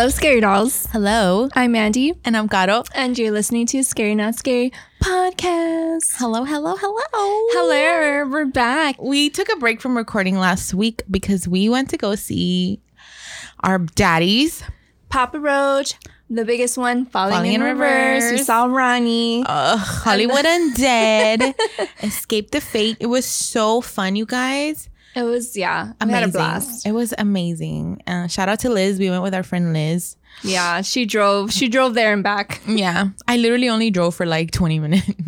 Hello, Scary Dolls. Hello. I'm Mandy, And I'm Caro. and you're listening to Scary Not Scary podcast. Hello, hello, hello. Hello, we're back. We took a break from recording last week because we went to go see our daddies. Papa Roach, the biggest one, falling, Falling in, in reverse. We saw Ronnie. Uh, Hollywood Undead. Escape the Fate. It was so fun, you guys. It was yeah, we Amazing. had a blast. It was amazing. Uh, shout out to Liz. We went with our friend Liz. Yeah, she drove. She drove there and back. Yeah. I literally only drove for like 20 minutes.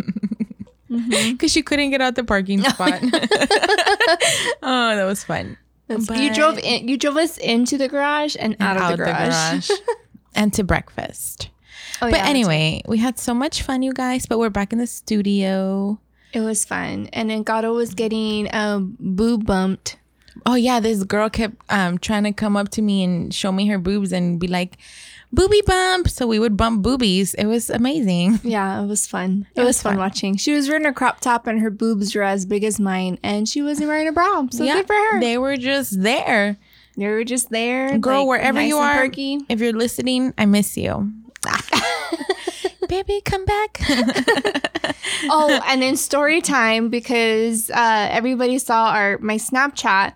Because she couldn't get out the parking spot. oh, that was fun. you drove in. You drove us into the garage and, out, of the garage. and to breakfast. Oh, but yeah, anyway, we had so much fun, you guys. But we're back in the studio. It was fun. And then Gato was getting um, boob bumped. Oh yeah, this girl kept um trying to come up to me and show me her boobs and be like, "Booby bump." So we would bump boobies. It was amazing. Yeah, it was fun. It, It was, was fun, fun. watching. She was wearing a crop top and her boobs were as big as mine, and she wasn't wearing a bra. So good for her. They, They were just there. They were just there, Girl, like, wherever nice you are, perky. if you're listening, I miss you. Baby, come back. oh, and then story time because uh, everybody saw our my Snapchat,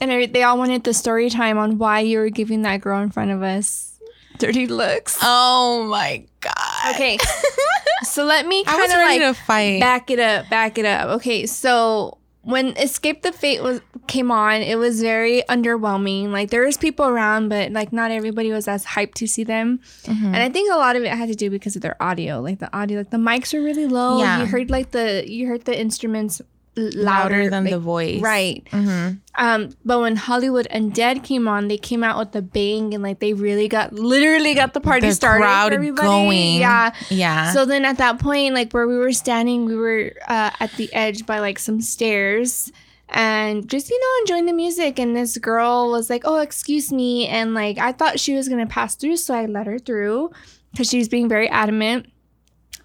and every- they all wanted the story time on why you were giving that girl in front of us dirty looks. oh my god. Okay, so let me I kind was of ready like to fight. back it up back it up okay so when escape the fate was came on it was very underwhelming like there was people around but like not everybody was as hyped to see them Mm-hmm. and i think a lot of it had to do because of their audio like the audio like the mics were really low Yeah. you heard like the you heard the instruments louder, louder than like- the voice. right Mhm. um but when hollywood undead came on they came out with a bang and like they really got literally got the party The started crowd everybody. going. yeah Yeah. so then at that point, like where we were standing, we were uh, at the edge by like some stairs and just, you know, enjoying the music. And this girl was like, oh, excuse me. And like, I thought she was going to pass through. So I let her through because she was being very adamant.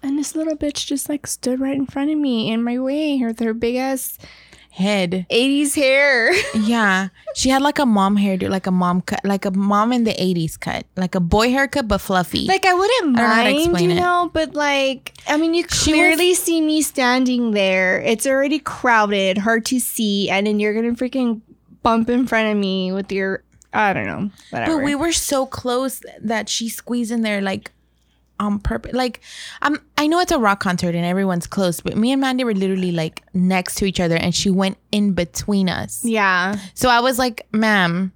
And this little bitch just like stood right in front of me in my way with her big ass head. 80s hair. Yeah. She had like a mom hairdo, like a mom cut, like a mom in the 80s cut, like a boy haircut, but fluffy. Like I wouldn't I don't know how to mind, explain you it. know, but like I mean, you She clearly see me standing there. It's already crowded, hard to see, and then you're gonna freaking bump in front of me with your I don't know, whatever. but we were so close that she squeezed in there like on purpose. Like, I'm, I know it's a rock concert and everyone's close, but me and Mandy were literally like next to each other and she went in between us. yeah, So I was like, ma'am,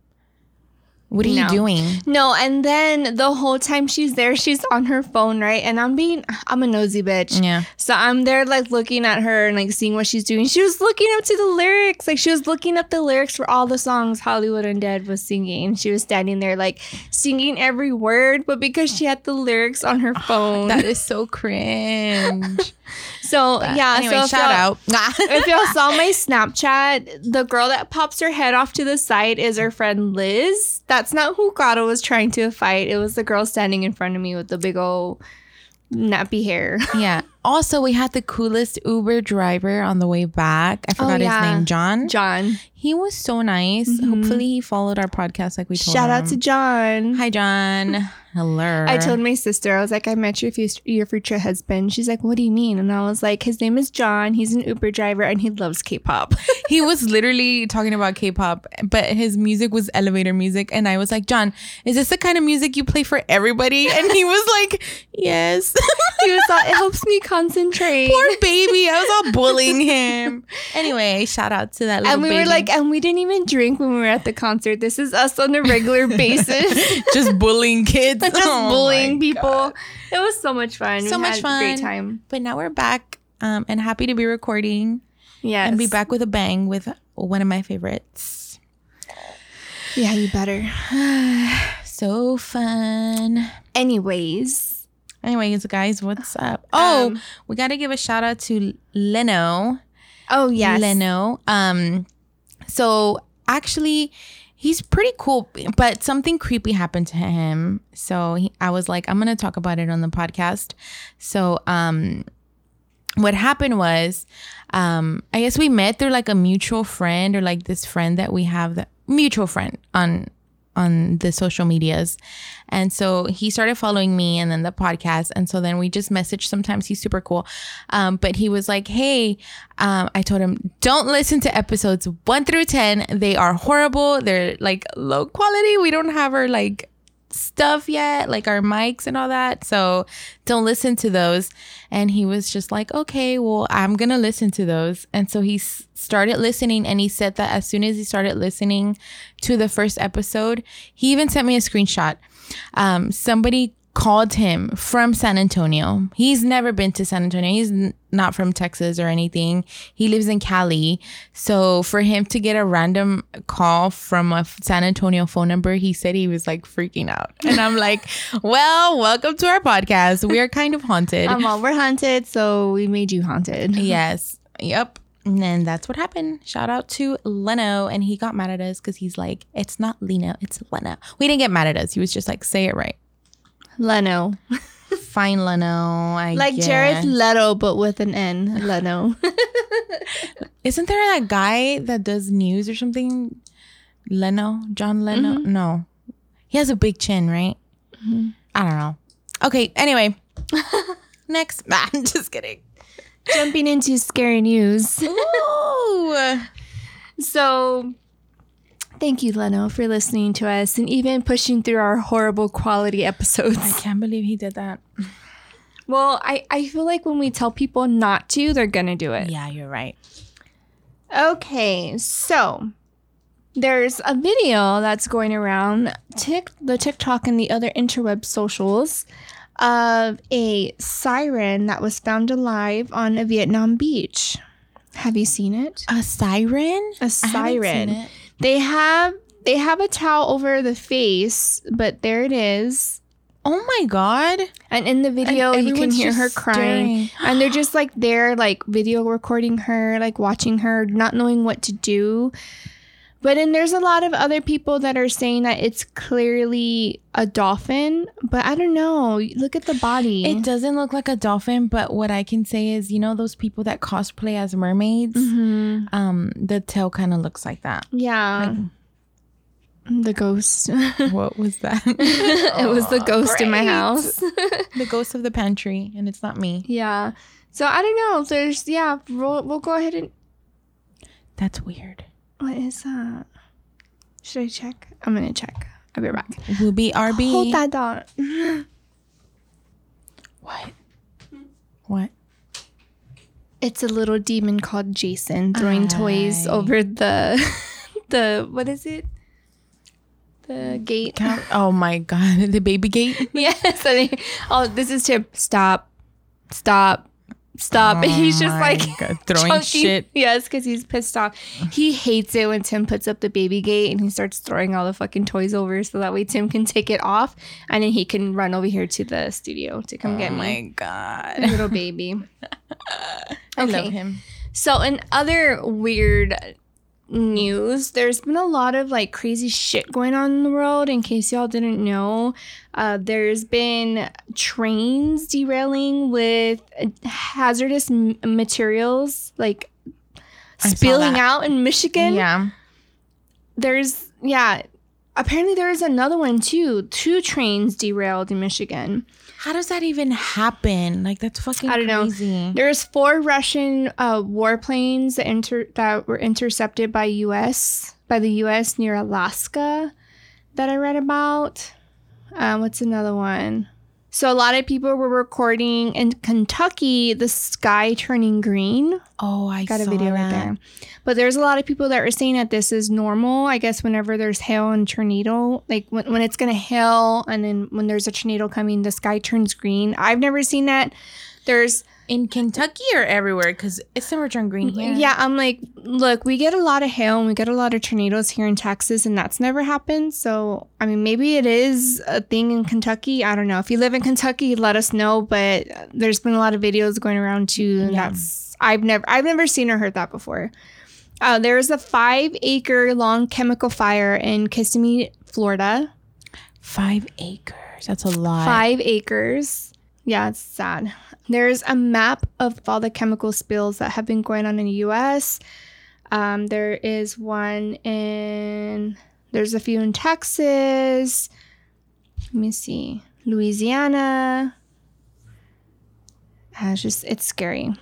what are No. you doing? no, and then the whole time she's there, she's on her phone, right? And I'm being, I'm a nosy bitch. Yeah. So I'm there like looking at her and like seeing what she's doing. She was looking up to the lyrics. Like she was looking up the lyrics for all the songs Hollywood Undead was singing. She was standing there like singing every word, but because she had the lyrics on her phone. That is so cringe. So yeah, anyway, so if shout y'all- out. if y'all saw my Snapchat, the girl that pops her head off to the side is her friend Liz. That's not who Gato was trying to fight. It was the girl standing in front of me with the big old nappy hair. yeah. Also, we had the coolest Uber driver on the way back. I oh, forgot Oh, yeah. his name, John. John. He was so nice. Mm-hmm. Hopefully, he followed our podcast like we told Shout him. out to John. Hi, John. Hello. I told my sister, I was like, I met your, fus- your future husband. She's like, what do you mean? And I was like, his name is John. He's an Uber driver and he loves K-pop. he was literally talking about K-pop, but his music was elevator music, and I was like, John, is this the kind of music you play for everybody? And he was like, Yes. he was all, it helps me concentrate. Poor baby. I was all bullying him. Anyway, shout out to that little and we baby. were like, and we didn't even drink when we were at the concert. This is us on a regular basis. just bullying kids, just Oh bullying people. God. It was so much fun. So we much had a great fun. time. But now we're back, um, and happy to be recording Yes. and be back with a bang with one of my favorites. Yeah, you better. So fun. Anyways. Anyways, guys, what's up? Oh, Um, we got to give a shout out to Leno. Oh yes. Leno. Um, so actually, he's pretty cool, but something creepy happened to him. So he, I was like, I'm gonna talk about it on the podcast. So, um, what happened was, um, I guess we met through like a mutual friend or like this friend that we have that mutual friend on on the social medias. And so he started following me and then the podcast. And so then we just message sometimes. He's super cool. Um, but he was like, Hey, um, I told him, don't listen to episodes one through 10. They are horrible. They're like low quality. We don't have our like stuff yet, like our mics and all that. So don't listen to those. And he was just like, okay, well, I'm going to listen to those. And so he s- started listening. And he said that as soon as he started listening to the first episode, he even sent me a screenshot. Um, somebody called him from San Antonio. He's never been to San Antonio. He's n- not from Texas or anything. He lives in Cali. So for him to get a random call from a f- San Antonio phone number, he said he was like freaking out. And I'm like, well, welcome to our podcast. We are kind of haunted. Um, well, we're haunted, so we made you haunted. yes. Yep. And then that's what happened. Shout out to Leno. And he got mad at us because he's like, it's not Leno, it's Leno. We didn't get mad at us. He was just like, say it right. Leno. Fine, Leno. I Like guess. Jared Leto, but with an N. Leno. Isn't there that guy that does news or something? Leno, John Leno. Mm-hmm. No, he has a big chin, right? I don't know. Okay. Anyway, next. Nah, I'm just kidding. Jumping into scary news. Ooh. So, thank you, Leno, for listening to us and even pushing through our horrible quality episodes. I can't believe he did that. Well, I, I feel like when we tell people not to, they're going to do it. Yeah, you're right. Okay, so there's a video that's going around Tik the TikTok and the other interweb socials of a siren that was found alive on a Vietnam beach. Have you seen it? A siren? A siren. They have they have a towel over the face, but there it is. Oh my god! And in the video, you can hear her crying. And they're just like there, like video recording her, like watching her, not knowing what to do. But then there's a lot of other people that are saying that it's clearly a dolphin, but I don't know. Look at the body. It doesn't look like a dolphin, but what I can say is, you know, those people that cosplay as mermaids. Mhm. Um, the tail kind of looks like that. Yeah. the ghost. What was that? It was the ghost in my house. the ghost of the pantry, and it's not me. yeah. So I don't know. There's yeah. We'll, we'll go ahead and That's weird. What is that? Should I check? I'm gonna check. I'll be right back. Will be RB. Hold that thought. What? Hmm? What? It's a little demon called Jason throwing toys over the the what is it? The gate. Count- Oh my god, the baby gate. yes. I think, oh, this is to stop, stop, stop. And he's oh just Oh like God, throwing chunking- shit. Yes, because he's pissed off. He hates it when Tim puts up the baby gate and he starts throwing all the fucking toys over, so that way Tim can take it off and then he can run over here to the studio to come get oh me, my god. little baby. I love Okay. him. So, in other weird news, there's been a lot of like crazy shit going on in the world. In case y'all didn't know, uh, there's been trains derailing with hazardous m- materials like I spilling out in Michigan. Yeah. There's, yeah. Apparently, there is another one too. Two trains derailed in Michigan. How does that even happen? Like that's fucking I don't know. There's four Russian uh, warplanes that inter- that were intercepted by U.S. by the U.S. near Alaska that I read about. Um, what's another one? So a lot of people were recording in Kentucky the sky turning green. Oh, I Got a video right there. But there's a lot of people that were saying that this is normal. I guess whenever there's hail and tornado, like when, when it's gonna hail and then when there's a tornado coming, the sky turns green. I've never seen that. There's In Kentucky or everywhere? Because it's never turned green here. Yeah, I'm like, look, we get a lot of hail and we get a lot of tornadoes here in Texas, and that's never happened. So, I mean, maybe it is a thing in Kentucky. I don't know. If you live in Kentucky, let us know. But there's been a lot of videos going around too. And Yeah. that's I've never I've never seen or heard that before. Uh, there was a five acre long chemical fire in Kissimmee, Florida. Five acres. That's a lot. Five acres. Yeah, it's sad. There's a map of all the chemical spills that have been going on in the US. Um, there is one in There's a few in Texas. Let me see. Louisiana. Uh, It's just it's scary.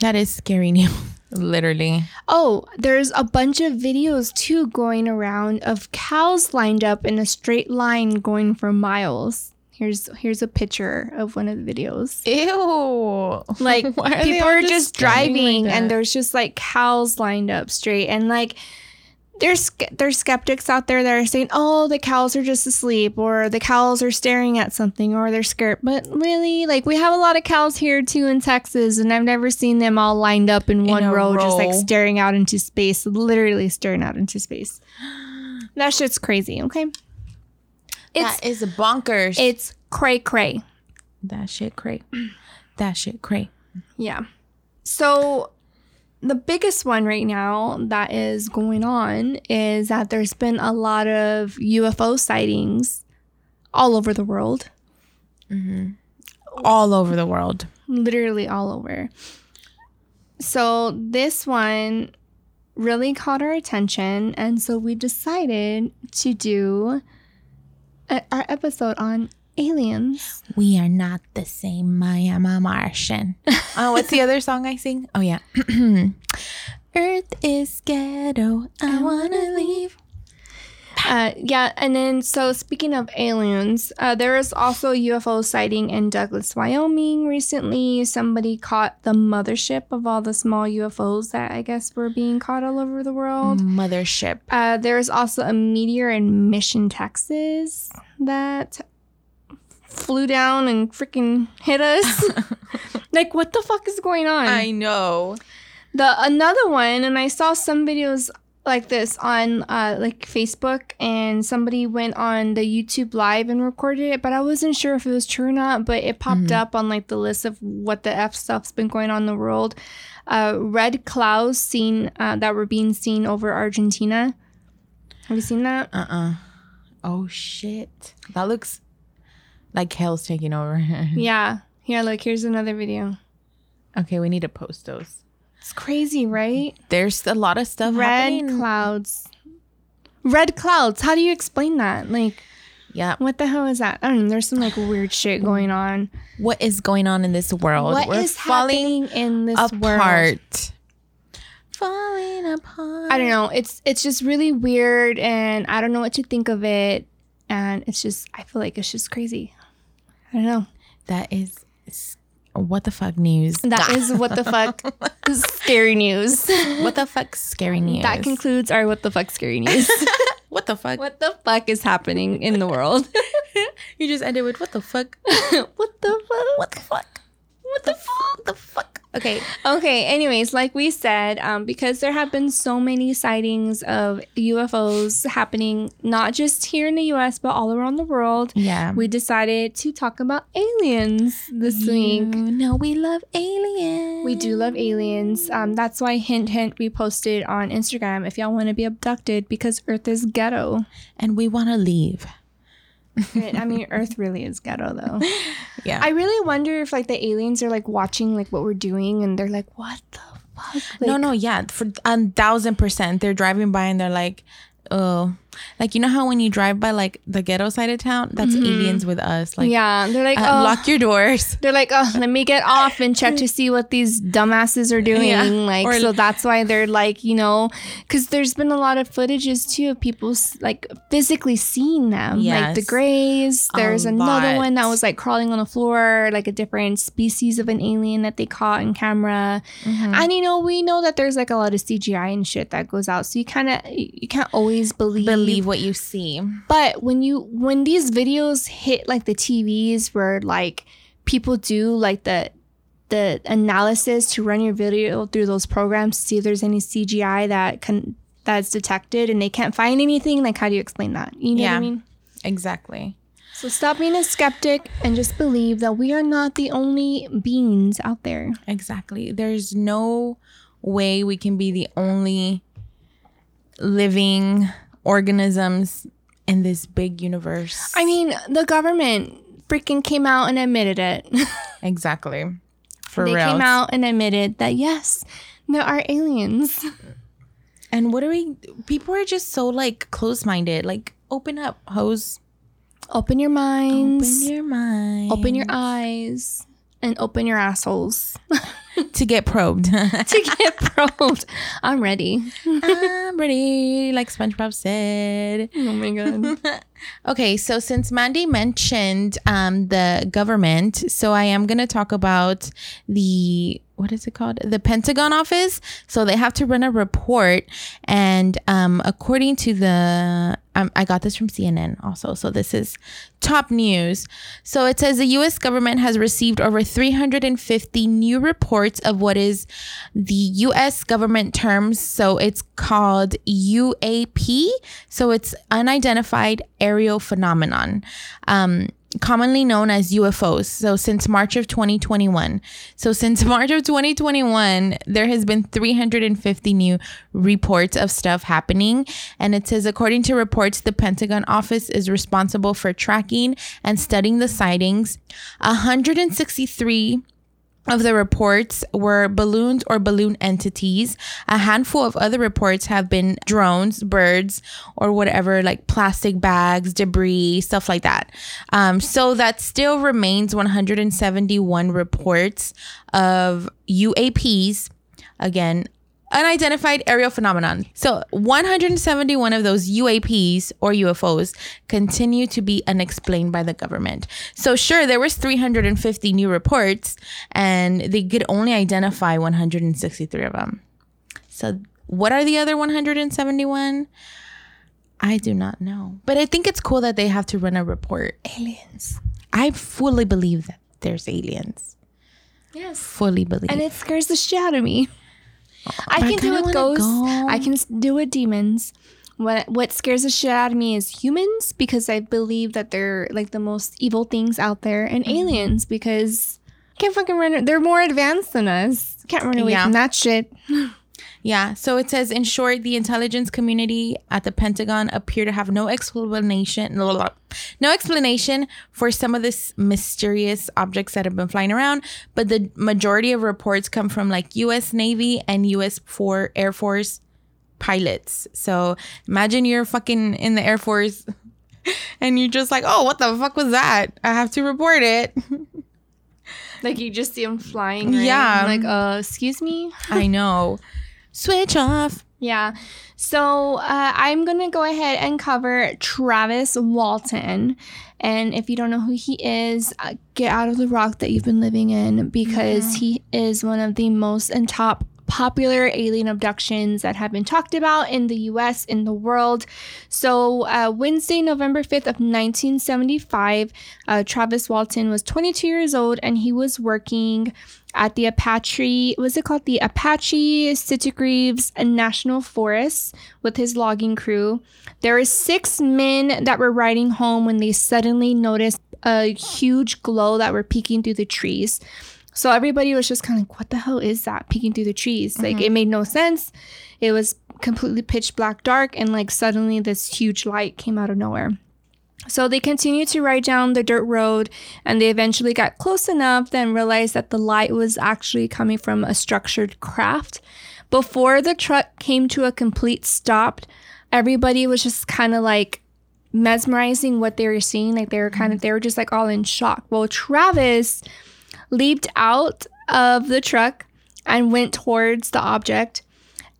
That is scary news. Literally. Oh, there's a bunch of videos too going around of cows lined up in a straight line going for miles. Here's here's a picture of one of the videos. Ew. Like are people are just standing like driving and there's just like cows lined up straight and like there's there's skeptics out there that are saying, "Oh, the cows are just asleep or the cows are staring at something or they're scared." But really, like we have a lot of cows here too in Texas and I've never seen them all lined up in one a row, just like staring out into space, literally staring out into space. That shit's crazy, okay? It's that is bonkers. it's cray cray. that shit cray. That shit cray. Yeah. So the biggest one right now that is going on is that there's been a lot of UFO sightings all over the world, mm-hmm. All over the world. literally all over. So this one really caught our attention, and so we decided to do a, our episode on aliens. We are not the same. I am a Martian. oh, what's the other song I sing? Oh yeah. Earth is ghetto. I wanna leave. Uh, yeah, and then so speaking of aliens, uh, there was also a UFO sighting in Douglas, Wyoming recently. Somebody caught the mothership of all the small UFOs that I guess were being caught all over the world. Mothership. Uh, there was also a meteor in Mission, Texas that flew down and freaking hit us. like, what the fuck is going on? I know. The another one, and I saw some videos like this on uh, like Facebook, and somebody went on the YouTube live and recorded it, but I wasn't sure if it was true or not. But it popped up on like the list of what the f stuff's been going on in the world. Uh, red clouds seen uh, that were being seen over Argentina. Have you seen that? Uh uh Oh shit. That looks like hell's taking over. Yeah. Yeah. Look, here's another video. okay, we need to post those. It's crazy, right? There's a lot of stuff Red happening. clouds. Red clouds. How do you explain that? Like. yeah. What the hell is that? I don't know. There's some like weird shit going on. What is going on in this world? What We're is falling happening in this world? apart. Falling apart. I don't know. It's it's just really weird, and I don't know what to think of it. And it's just, I feel like it's just crazy. I don't know. That is what the fuck news. That is what the fuck scary news. what the fuck scary news. That concludes our what the fuck scary news. what the fuck? what the fuck is happening in the world? You just ended with what the fuck? what the fuck? What the fuck? What the fuck? The fuck? Okay. Okay, anyways, like we said, um, because there have been so many sightings of UFOs happening, not just here in the US, but all around the world, Yeah. we decided to talk about aliens this week. You know we love aliens. We do love aliens. Um, that's why, hint, hint, we posted on Instagram if y'all want to be abducted because Earth is ghetto. and we want to leave. I mean, Earth really is ghetto, though. Yeah. I really wonder if, like, the aliens are, like, watching, like, what we're doing and they're like, what the fuck? no, no, yeah, for a thousand percent. They're driving by and they're like, oh, like you know how when you drive by like the ghetto side of town, that's aliens with us. Like, yeah, they're like, uh, oh, lock your doors. They're like, oh, let me get off and check to see what these dumbasses are doing. Yeah. Like, Or- so that's why they're like, you know, because there's been a lot of footages too of people like physically seeing them, like the Yes. Greys. A There's another lot. one that was like crawling on the floor, like a different species of an alien that they caught in camera. Mm-hmm. And you know, we know that there's like a lot of CGI and shit that goes out, so you kind of you can't always believe Believe what you see. but when you when these videos hit like the TVs where like people do like the the analysis to run your video through those programs to see if there's any CGI that can that's detected and they can't find anything, like how do you explain that? You know what I mean? Exactly. So stop being a skeptic and just believe that we are not the only beings out there. Exactly. There's no way we can be the only living organisms in this big universe. I mean, the government freaking came out and admitted it. exactly. For real. they real. came out and admitted that yes, there are aliens. And what are we? People are just so like close minded. Like, open up, hose. Open your minds. Open your mind. open your eyes. And open your assholes to get probed. to get probed. I'm ready. I'm ready, like SpongeBob said. Oh my god. Okay, so since Mandy mentioned um, the government, so I am going to talk about the what is it called? The Pentagon office. So they have to run a report, and um, according to the, um, I got this from CNN also. So this is top news. So it says the U.S. government has received over 350 new reports of what is the U.S. government terms. So it's called UAP. So it's unidentified aerial phenomenon. Um, commonly known as UFOs. So since March of 2021. So since March of 2021, there has been 350 new reports of stuff happening. And it says, according to reports, the Pentagon office is responsible for tracking and studying the sightings. 163 of the reports were balloons or balloon entities. A handful of other reports have been drones, birds, or whatever, like plastic bags, debris, stuff like that. Um, so that still remains 171 reports of UAPs. Again, unidentified aerial phenomenon. So 171 of those UAPs or UFOs continue to be unexplained by the government. So sure, there was 350 new reports and they could only identify 163 of them. So what are the other 171? I do not know. But I think it's cool that they have to run a report. Aliens. I fully believe that there's aliens. Yes. Fully believe. And it scares the shit out of me. I I can do kinda with ghosts. go. I can do with demons. What what scares the shit out of me is humans because I believe that they're like the most evil things out there, and Mm-hmm. aliens because can't fucking run. They're more advanced than us. Can't run away Yeah. from that shit. Yeah. So it says, in short, the intelligence community at the Pentagon appear to have no explanation, no explanation for some of this mysterious objects that have been flying around. But the majority of reports come from like U.S. Navy and U.S. for Air Force pilots. So imagine you're fucking in the Air Force. And you're just like, oh, what the fuck was that? I have to report it. Like you just see them flying. right? Yeah. I'm like, uh, excuse me. I know. Switch off. Yeah. So uh, I'm going to go ahead and cover Travis Walton. And if you don't know who he is, uh, get out of the rock that you've been living in because he is one of the most and top popular alien abductions that have been talked about in the US, in the world. So, uh, Wednesday, November 5th of 1975, uh, Travis Walton was 22 years old and he was working at the Apache, what's it called? The Apache Sitgreaves National Forest with his logging crew. There were six men that were riding home when they suddenly noticed a huge glow that were peeking through the trees. So everybody was just kind of like, what the hell is that peeking through the trees? Like it mm-hmm. made no sense. It was completely pitch black dark, and like suddenly this huge light came out of nowhere. So they continued to ride down the dirt road and they eventually got close enough, then realized that the light was actually coming from a structured craft. Before the truck came to a complete stop, everybody was just kind of like mesmerizing what they were seeing. Like they were kind of, mm-hmm. they were just like all in shock. Well, Travis leaped out of the truck and went towards the object.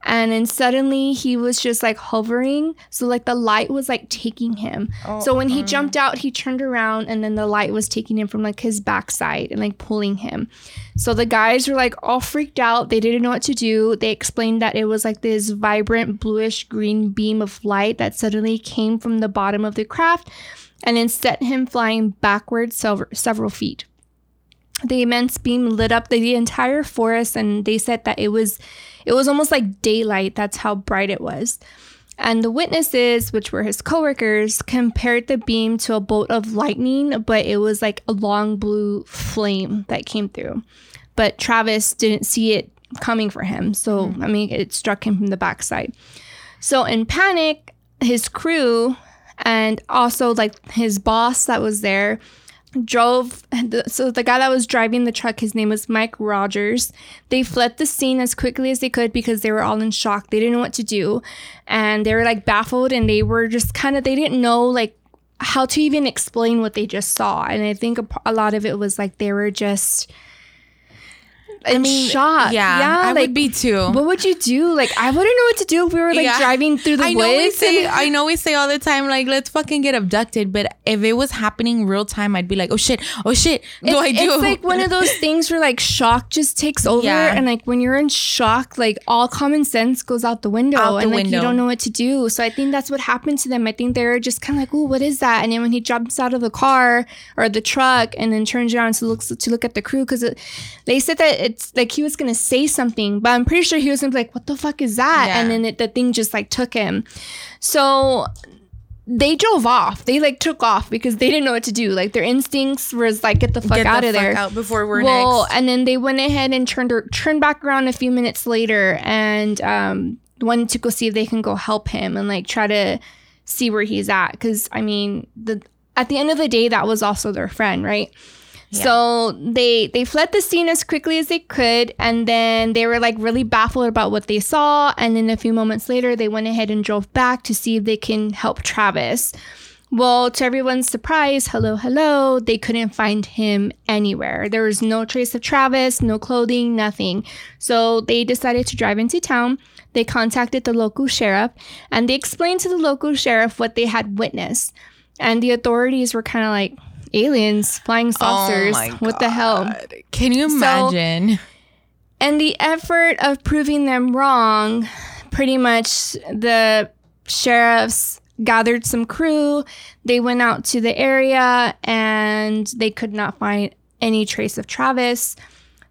And then suddenly he was just like hovering. So, like, the light was like taking him. Oh, so, when he mm. jumped out, he turned around and then the light was taking him from like his backside and like pulling him. So, the guys were like all freaked out. They didn't know what to do. They explained that it was like this vibrant bluish green beam of light that suddenly came from the bottom of the craft and then set him flying backwards several, several feet the immense beam lit up the, the entire forest and they said that it was it was almost like daylight. That's how bright it was. And the witnesses which were his coworkers compared the beam to a bolt of lightning but it was like a long blue flame that came through. But travis didn't see it coming for him. So hmm. i mean it struck him from the backside. So in panic his crew and also like his boss that was there drove so the guy that was driving the truck his name was mike rogers. They fled the scene as quickly as they could because they were all in shock. They didn't know what to do. And they were like baffled and they were just kind of they didn't know like how to even explain what they just saw. And i think a lot of it was like they were just in I mean, shock Yeah, I like would be too. what would you do like i wouldn't know what to do if we were like Yeah. driving through the I know woods say and- I know we say all the time like let's fucking get abducted, but if it was happening real time, I'd be like, oh shit, oh shit, what do I do? It's like one of those things where like shock just takes over, Yeah. and like when you're in shock, like all common sense goes out the window, Out the and like you don't know what to do. So I think that's what happened to them. I think they're just kind of like, "Oh, what is that?" And then when he jumps out of the car or the truck, and then turns around to look to look at the crew, because they said that it's like he was gonna say something, but I'm pretty sure he was gonna be like, "What the fuck is that?" Yeah. And then it, the thing just like took him. So they drove off. They like took off because they didn't know what to do. Like their instincts was like, "Get the fuck Get out the of fuck there." out before we're well, next. and then they went ahead and turned turned back around a few minutes later and um, wanted to go see if they can go help him and like try to see where he's at. Because I mean, the at the end of the day, that was also their friend, right? So they they fled the scene as quickly as they could, and then they were like really baffled about what they saw. And then a few moments later, they went ahead and drove back to see if they can help Travis. Well, to everyone's surprise, hello, hello, they couldn't find him anywhere. There was no trace of Travis, no clothing, nothing. So they decided to drive into town. They contacted the local sheriff and they explained to the local sheriff what they had witnessed. And the authorities were kind of like, aliens, flying oh saucers, Oh what the hell? Can you imagine? And the effort of proving them wrong, pretty much the sheriffs gathered some crew. They went out to the area and they could not find any trace of Travis.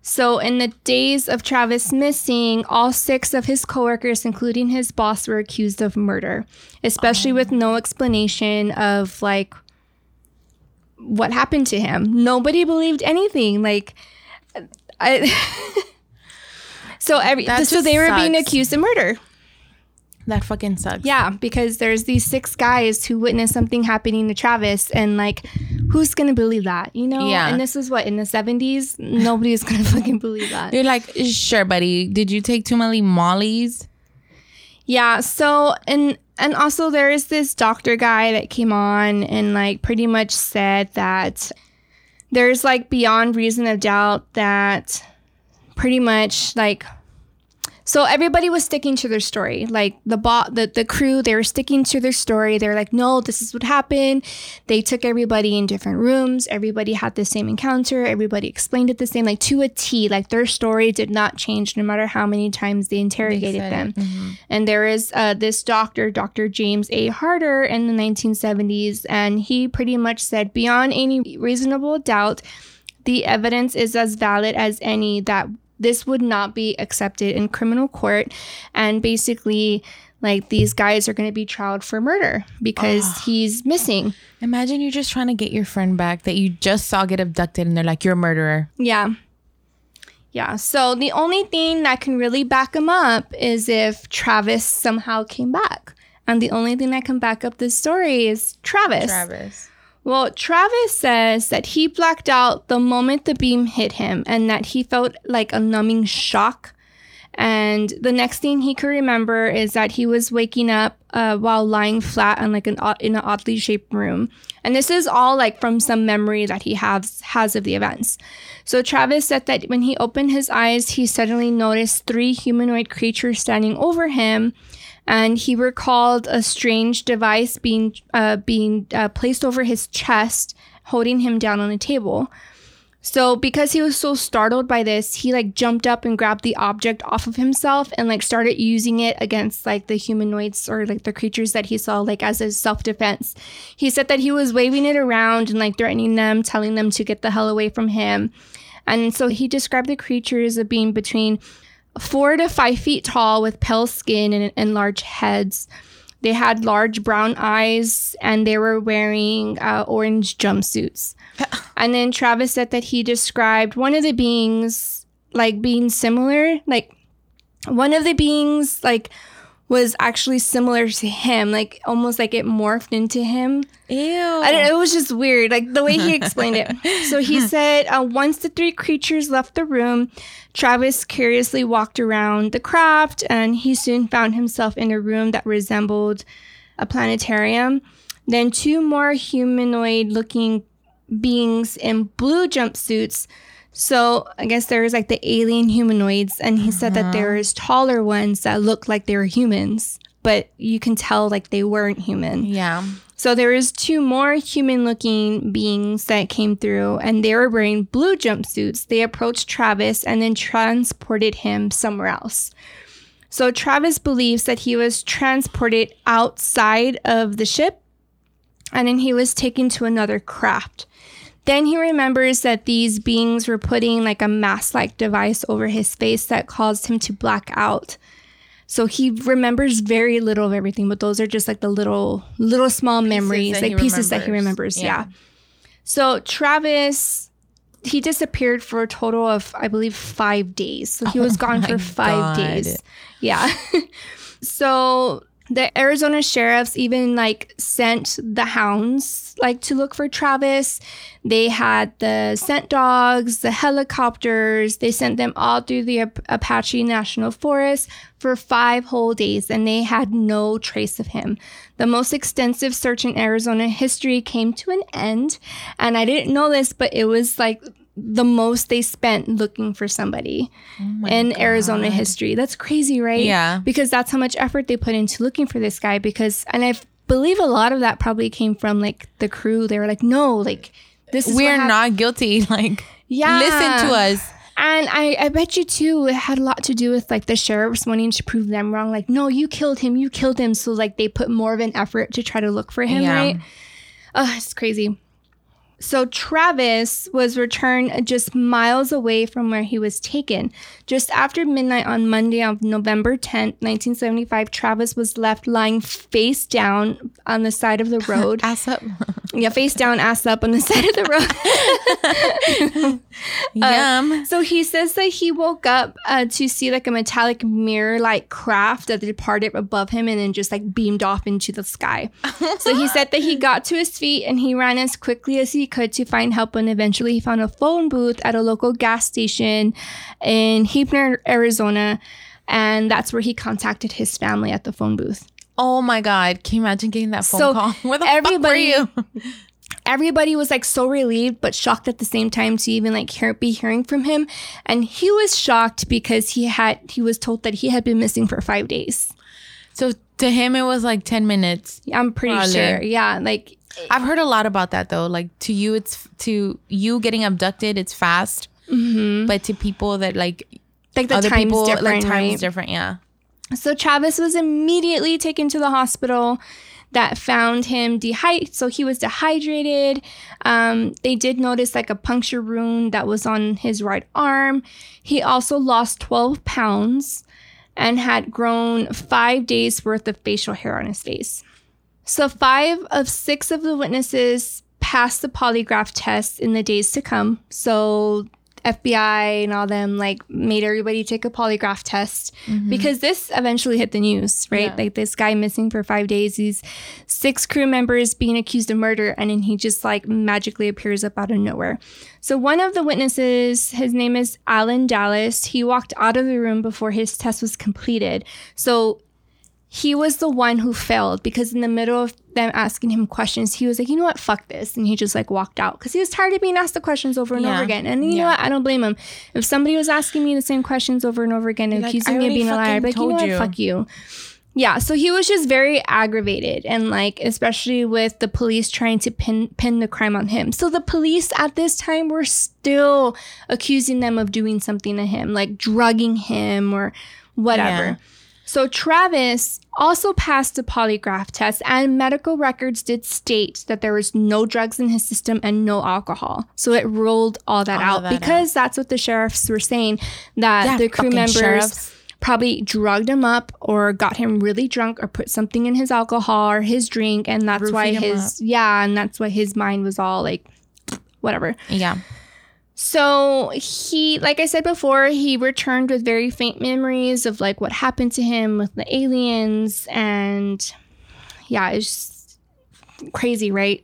So, in the days of Travis missing, all six of his coworkers, including his boss, were accused of murder, especially oh. with no explanation of like what happened to him. Nobody believed anything. Like, I. so every That so they were being accused of murder. That fucking sucks. Yeah, because there's these six guys who witnessed something happening to Travis, and like, who's gonna believe that? You know? Yeah. And this was what in the '70s. Nobody's gonna fucking believe that. You're like, sure, buddy. Did you take too many mollies? Yeah. So and and also there is this doctor guy that came on and like pretty much said that there's like beyond reason of doubt that pretty much like so everybody was sticking to their story like the bot the, the crew they were sticking to their story they were like no this is what happened they took everybody in different rooms everybody had the same encounter everybody explained it the same like to a t like their story did not change no matter how many times they interrogated said them. Mhm. and there is uh, this doctor, Dr. James A. Harder, in the 1970s, and he pretty much said, beyond any reasonable doubt, the evidence is as valid as any that this would not be accepted in criminal court. And basically, like these guys are going to be trialed for murder because ah. he's missing. Imagine you're just trying to get your friend back that you just saw get abducted, and they're like, "You're a murderer." Yeah. Yeah. So the only thing that can really back him up is if Travis somehow came back. And the only thing that can back up this story is Travis. Travis. Well, Travis says that he blacked out the moment the beam hit him and that he felt like a numbing shock. And the next thing he could remember is that he was waking up uh, while lying flat on like an in an oddly shaped room. And this is all like from some memory that he has has of the events. So Travis said that when he opened his eyes, he suddenly noticed three humanoid creatures standing over him and he recalled a strange device being uh, being uh, placed over his chest, holding him down on a table. So because he was so startled by this, he like jumped up and grabbed the object off of himself and like started using it against like the humanoids or like the creatures that he saw like as a self-defense. He said that he was waving it around and like threatening them, telling them to get the hell away from him. And so he described the creatures as being between four to five feet tall with pale skin and, and large heads. They had large brown eyes and they were wearing uh, orange jumpsuits. and then Travis said that he described one of the beings like being similar. Like one of the beings like was actually similar to him, like almost like it morphed into him. Ew. I don't, it was just weird, like the way he explained it. So he said, uh, once the three creatures left the room, Travis curiously walked around the craft, and he soon found himself in a room that resembled a planetarium. Then two more humanoid-looking beings in blue jumpsuits. So I guess there's like the alien humanoids, and he said that there's uh-huh. taller ones that look like they were humans, but you can tell like they weren't human. Yeah. So there was two more human-looking beings that came through, and they were wearing blue jumpsuits. They approached Travis and then transported him somewhere else. So Travis believes that he was transported outside of the ship, and then he was taken to another craft. Then he remembers that these beings were putting like a mask-like device over his face that caused him to black out. So he remembers very little of everything, but those are just like the little, little small memories, like pieces that he remembers. remembers. Yeah. So Travis, he disappeared for a total of, I believe, five days. So he oh was gone Oh my for five God. days. Yeah. so the Arizona sheriffs even like sent the hounds like to look for Travis. They had the scent dogs, the helicopters. They sent them all through the Ap- Apache National Forest for five whole days and they had no trace of him. The most extensive search in Arizona history came to an end. And I didn't know this, but it was like the most they spent looking for somebody oh in Arizona history. That's crazy, right? Yeah. Because that's how much effort they put into looking for this guy. Because, and I believe a lot of that probably came from like the crew. They were like, no, like, this is We're not guilty. Like, Yeah. listen to us. And I, I bet you too, it had a lot to do with like the sheriffs wanting to prove them wrong. Like, no, you killed him, you killed him. So like they put more of an effort to try to look for him, Yeah. right? Oh, it's crazy. So Travis was returned just miles away from where he was taken. Just after midnight on Monday of November 10th, 1975, Travis was left lying face down on the side of the road. Ass up. yeah, face down, ass up on the side of the road. Yum. So he says that he woke up uh, to see like a metallic mirror like craft that departed above him and then just like beamed off into the sky. so he said that he got to his feet and he ran as quickly as he could to find help. And eventually he found a phone booth at a local gas station in Heapner, Arizona. And that's where he contacted his family at the phone booth. Oh my God. Can you imagine getting that phone So, call? Where the everybody- fuck were you? everybody was like so relieved but shocked at the same time to even like hear, be hearing from him and he was shocked because he had he was told that he had been missing for five days So to him, it was like 10 minutes. i'm pretty Probably. sure yeah like I've heard a lot about that though. Like to you, it's to you getting abducted, it's fast. But to people that like like the other time's people, different like time's right? different. Yeah. So Travis was immediately taken to the hospital that found him dehydrated. So he was dehydrated. Um, they did notice like a puncture wound that was on his right arm. He also lost 12 pounds and had grown five days worth of facial hair on his face. So five of six of the witnesses passed the polygraph test in the days to come. So FBI and all them like made everybody take a polygraph test mm-hmm. because this eventually hit the news, right? Yeah. Like this guy missing for five days, these six crew members being accused of murder, and then he just like magically appears up out of nowhere. So one of the witnesses, his name is Allan Dalis, he walked out of the room before his test was completed. So he was the one who failed because in the middle of them asking him questions, he was like, you know what, fuck this. And he just like walked out because he was tired of being asked the questions over and Yeah. over again. And you know what? I don't blame him. If somebody was asking me the same questions over and over again and like, accusing me of being a liar, I'd be like, you know what, you." fuck you. Yeah, so he was just very aggravated and like especially with the police trying to pin pin the crime on him. So the police at this time were still accusing them of doing something to him, like drugging him or whatever. Yeah. So Travis also passed a polygraph test and medical records did state that there was no drugs in his system and no alcohol. So it ruled all that All out that because that's what the sheriffs were saying that Yeah, the crew members sheriffs. probably drugged him up or got him really drunk or put something in his alcohol or his drink and that's why Roofied his yeah and that's why his mind was all like whatever Yeah. So he, like I said before, he returned with very faint memories of like what happened to him with the aliens, and yeah, it's crazy, right?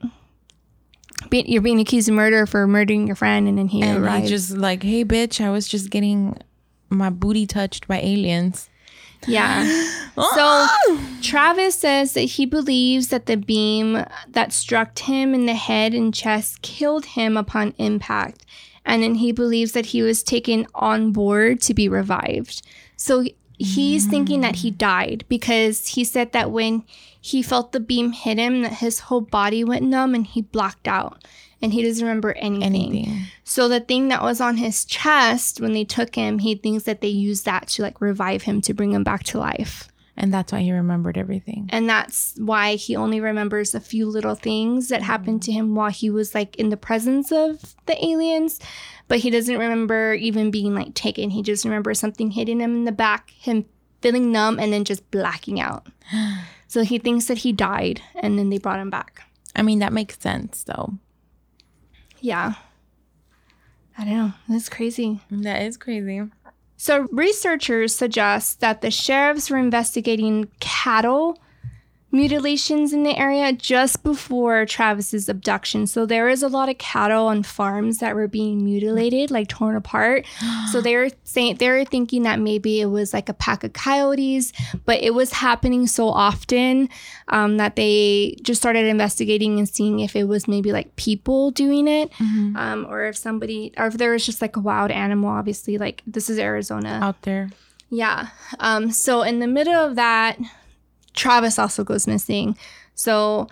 Be- You're being accused of murder for murdering your friend, and then he And arrives. just like, hey, bitch, I was just getting my booty touched by aliens. yeah. So Travis says that he believes that the beam that struck him in the head and chest killed him upon impact. And then he believes that he was taken on board to be revived. So he's thinking that he mm. died because he said that when he felt the beam hit him, that his whole body went numb and he blacked out. And he doesn't remember anything. Anything. So the thing that was on his chest when they took him, he thinks that they used that to like revive him to bring him back to life. And that's why he remembered everything. And that's why he only remembers a few little things that happened to him while he was like in the presence of the aliens. But he doesn't remember even being like taken. He just remembers something hitting him in the back, him feeling numb, and then just blacking out. So he thinks that he died and then they brought him back. I mean, that makes sense though. Yeah. I don't know. That's crazy. That is crazy. So, researchers suggest that the sheriffs were investigating cattle mutilations in the area just before Travis's abduction. So, there was a lot of cattle on farms that were being mutilated, like torn apart. so, they were saying they were thinking that maybe it was like a pack of coyotes, but it was happening so often um, that they just started investigating and seeing if it was maybe like people doing it, um, or if somebody, or if there was just like a wild animal. Obviously, like this is Arizona. Out there. Yeah. Um, so in the middle of that, Travis also goes missing. So,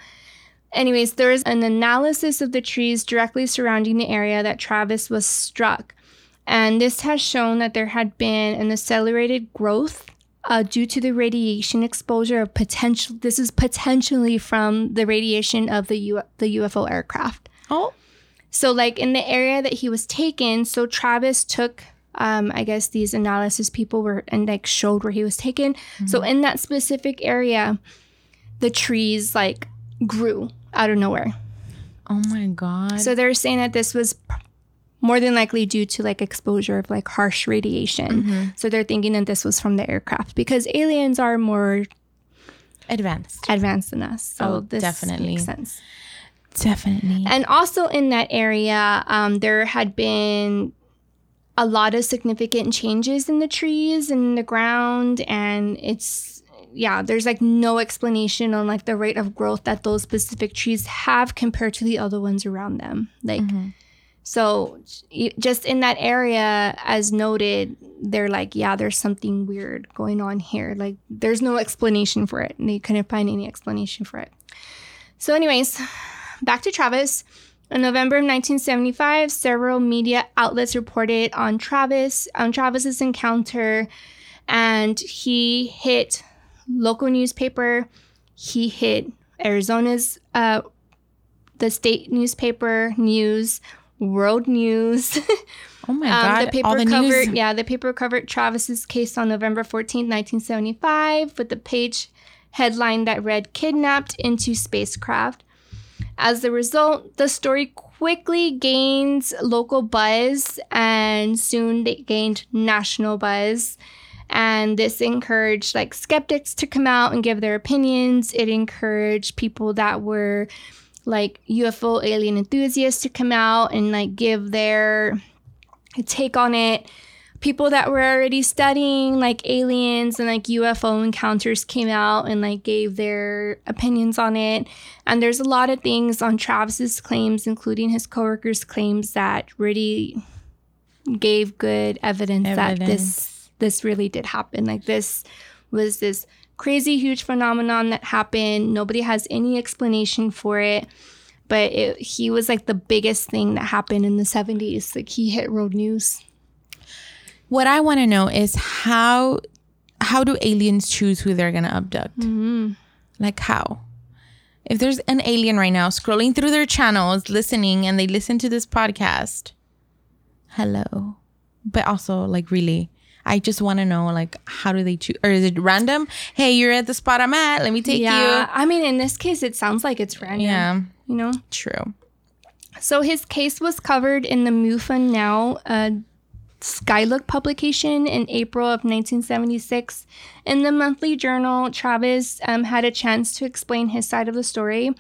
anyways, there's an analysis of the trees directly surrounding the area that Travis was struck. And this has shown that there had been an accelerated growth uh, due to the radiation exposure of potential. This is potentially from the radiation of the U- the UFO aircraft. Oh. So, like in the area that he was taken, so Travis took, um, I guess these analysis people were and like showed where he was taken. So, in that specific area, the trees like grew out of nowhere. Oh my god. So they're saying that this was more than likely due to like exposure of like harsh radiation. So they're thinking that this was from the aircraft because aliens are more Advanced. advanced than us. So Oh, this definitely. makes sense. Definitely. And also in that area, um, there had been a lot of significant changes in the trees and the ground, and it's yeah, there's like no explanation on like the rate of growth that those specific trees have compared to the other ones around them. Like, mm-hmm. so just in that area, as noted, they're like, yeah, there's something weird going on here. Like, there's no explanation for it, and they couldn't find any explanation for it. So, anyways, back to Travis. In November of 1975, several media outlets reported on Travis, on Travis's encounter, and he hit local newspaper. He hit Arizona's, uh, the state newspaper, news, world news. oh my Um, god. the paper All the covered, news. yeah, the paper covered Travis's case on November 14th, 1975, with the page headline that read "Kidnapped into Spacecraft." As a result, the story quickly gains local buzz, and soon it gained national buzz. And this encouraged like skeptics to come out and give their opinions. It encouraged people that were like UFO alien enthusiasts to come out and like give their take on it. People that were already studying like aliens and like UFO encounters came out and like gave their opinions on it. And there's a lot of things on Travis's claims, including his coworkers' claims, that really gave good evidence, that this this really did happen. Like this was this crazy huge phenomenon that happened. Nobody has any explanation for it. But it, he was like the biggest thing that happened in the 70s. Like he hit road news. What I want to know is how how do aliens choose who they're gonna abduct? Mm-hmm. Like how? If there's an alien right now scrolling through their channels, listening, and they listen to this podcast, hello. But also, like, really, I just want to know, like, how do they choose? Or is it random? Hey, you're at the spot I'm at. Let me take you. yeah. I mean, in this case, it sounds like it's random. Yeah, You know? true. So his case was covered in the MUFON Now uh, Skylook publication in April of 1976. In the monthly journal, Travis um, had a chance to explain his side of the story.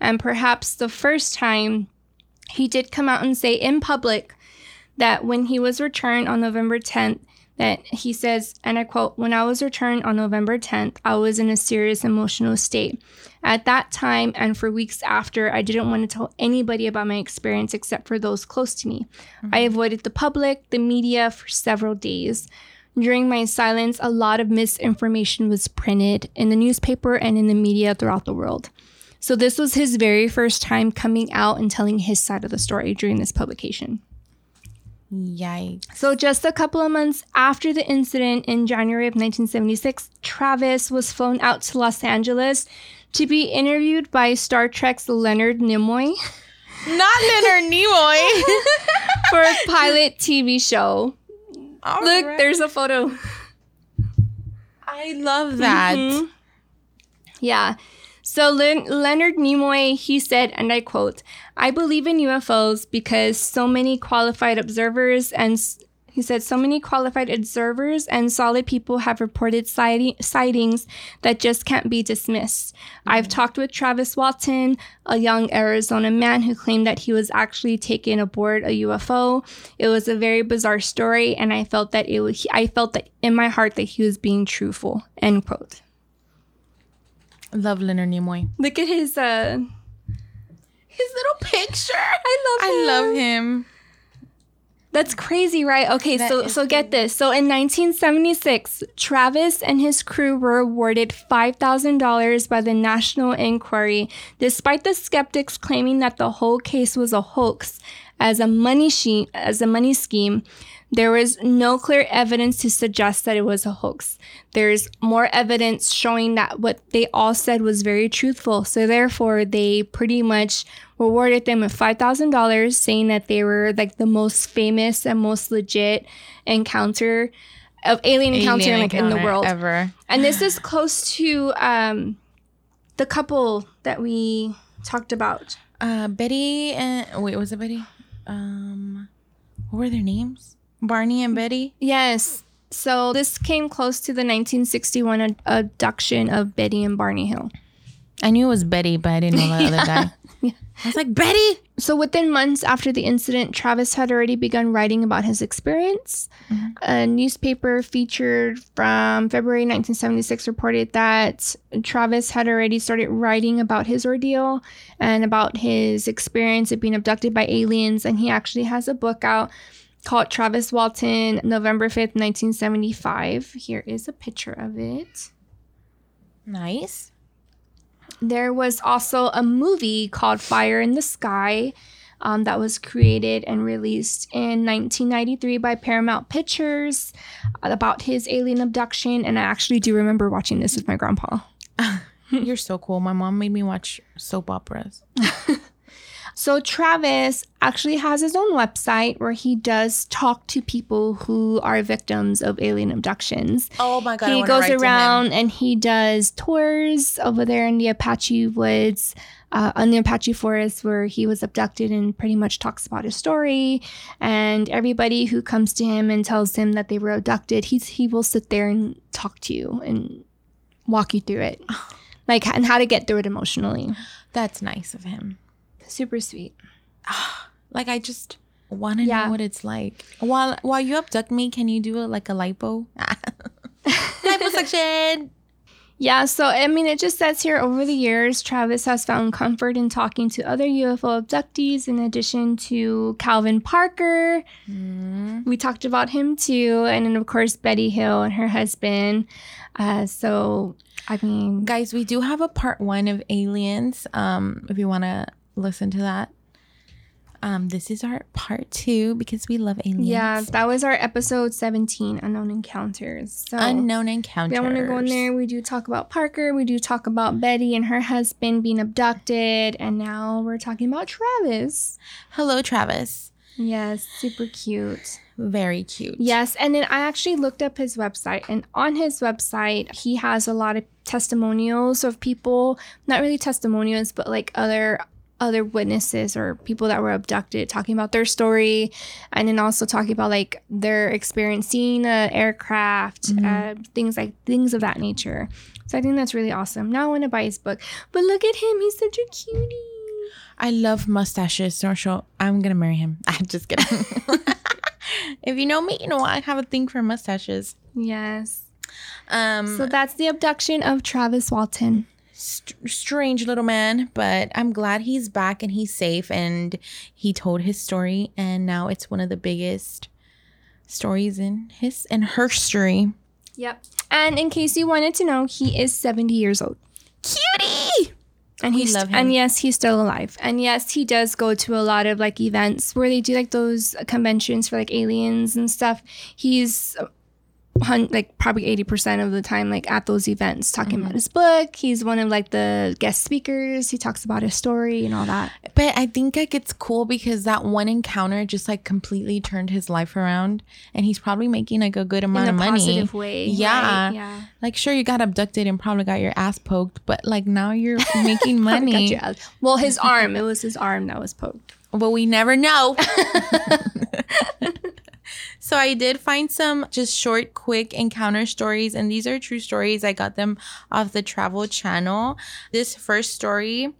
And perhaps the first time he did come out and say in public that when he was returned on November 10th, that he says, and I quote, When I was returned on November 10th, I was in a serious emotional state. At that time and for weeks after, I didn't want to tell anybody about my experience except for those close to me. Mm-hmm. I avoided the public, the media for several days. During my silence, a lot of misinformation was printed in the newspaper and in the media throughout the world. So, this was his very first time coming out and telling his side of the story during this publication. Yikes. So, just a couple of months after the incident in January of 1976, Travis was flown out to Los Angeles to be interviewed by Star Trek's Leonard Nimoy. Not Leonard Nimoy. for a pilot TV show. All Look, right. there's a photo. I love that. Mm-hmm. Yeah. So Len- Leonard Nimoy, he said, and I quote, I believe in UFOs because so many qualified observers and he said so many qualified observers and solid people have reported sightings that just can't be dismissed. Mm-hmm. I've talked with Travis Walton, a young Arizona man who claimed that he was actually taken aboard a UFO. It was a very bizarre story, and I felt that it was, I felt that in my heart that he was being truthful. End quote. Love Leonard Nimoy. Look at his uh his little picture. I love him. I love him. That's crazy, right? Okay, that so so get this. So in 1976, Travis and his crew were awarded $5,000 by the National Enquirer, despite the skeptics claiming that the whole case was a hoax as a money she- as a money scheme. There was no clear evidence to suggest that it was a hoax. There's more evidence showing that what they all said was very truthful. So therefore, they pretty much rewarded them with $5,000 saying that they were like the most famous and most legit encounter of alien, alien encounter, encounter in the world ever. And this is close to um the couple that we talked about. Uh Betty and wait, was it Betty? Um what were their names? Barney and Betty? Yes. So this came close to the 1961 ad- abduction of Betty and Barney Hill. I knew it was Betty, but I didn't know the other guy. yeah. I was like, Betty! So within months after the incident, Travis had already begun writing about his experience. Mm-hmm. A newspaper featured from February 1976 reported that Travis had already started writing about his ordeal and about his experience of being abducted by aliens. And he actually has a book out called Travis Walton, November 5th, 1975. Here is a picture of it. Nice. There was also a movie called Fire in the Sky um, that was created and released in 1993 by Paramount Pictures about his alien abduction. And I actually do remember watching this with my grandpa. You're so cool. My mom made me watch soap operas. So Travis actually has his own website where he does talk to people who are victims of alien abductions. Oh my god! He goes around and he does tours over there in the Apache woods. Uh, on the Apache forest where he was abducted and pretty much talks about his story. And everybody who comes to him and tells him that they were abducted, he's, he will sit there and talk to you and walk you through it. Like, and how to get through it emotionally. That's nice of him. Super sweet. like I just want to yeah. know what it's like. While while you abduct me, can you do it like a lipo? Liposuction. Yeah, so I mean, it just says here over the years, Travis has found comfort in talking to other UFO abductees in addition to Calvin Parker. Mm. We talked about him too. And then, of course, Betty Hill and her husband. Uh, so, I mean, guys, we do have a part one of Aliens. Um, if you want to listen to that. Um, this is our part two because we love aliens. Yeah, that was our episode 17, Unknown Encounters. So Unknown Encounters. We want to go in there. We do talk about Parker. We do talk about Betty and her husband being abducted. And now we're talking about Travis. Hello, Travis. Yes, super cute. Very cute. Yes, and then I actually looked up his website, and on his website, he has a lot of testimonials of people, not really testimonials, but like other other witnesses or people that were abducted talking about their story and then also talking about like their experience seeing a aircraft uh, things like things of that nature so i think that's really awesome now i want to buy his book but look at him he's such a cutie I love mustaches. So, so I'm gonna marry him. I'm just kidding. if you know me, you know I have a thing for mustaches. yes Um, so that's the abduction of travis walton st- strange little man, but I'm glad he's back and he's safe and he told his story and now it's one of the biggest stories in his and her story. yep. And in case you wanted to know he is 70 years old. Cutie. and he's love and yes he's still alive. And yes he does go to a lot of like events where they do like those conventions for like aliens and stuff. He's like probably 80% of the time like at those events talking Mm-hmm. about his book he's one of like the guest speakers he talks about his story and all that But I think like it's cool because that one encounter just like completely turned his life around and he's probably making like a good amount of money. positive way Yeah. right? yeah Like sure you got abducted and probably got your ass poked, but like now you're making money. well his arm it was his arm that was poked but we never know. so I did find some just short, quick encounter stories, and these are true stories. I got them off the Travel Channel. This first story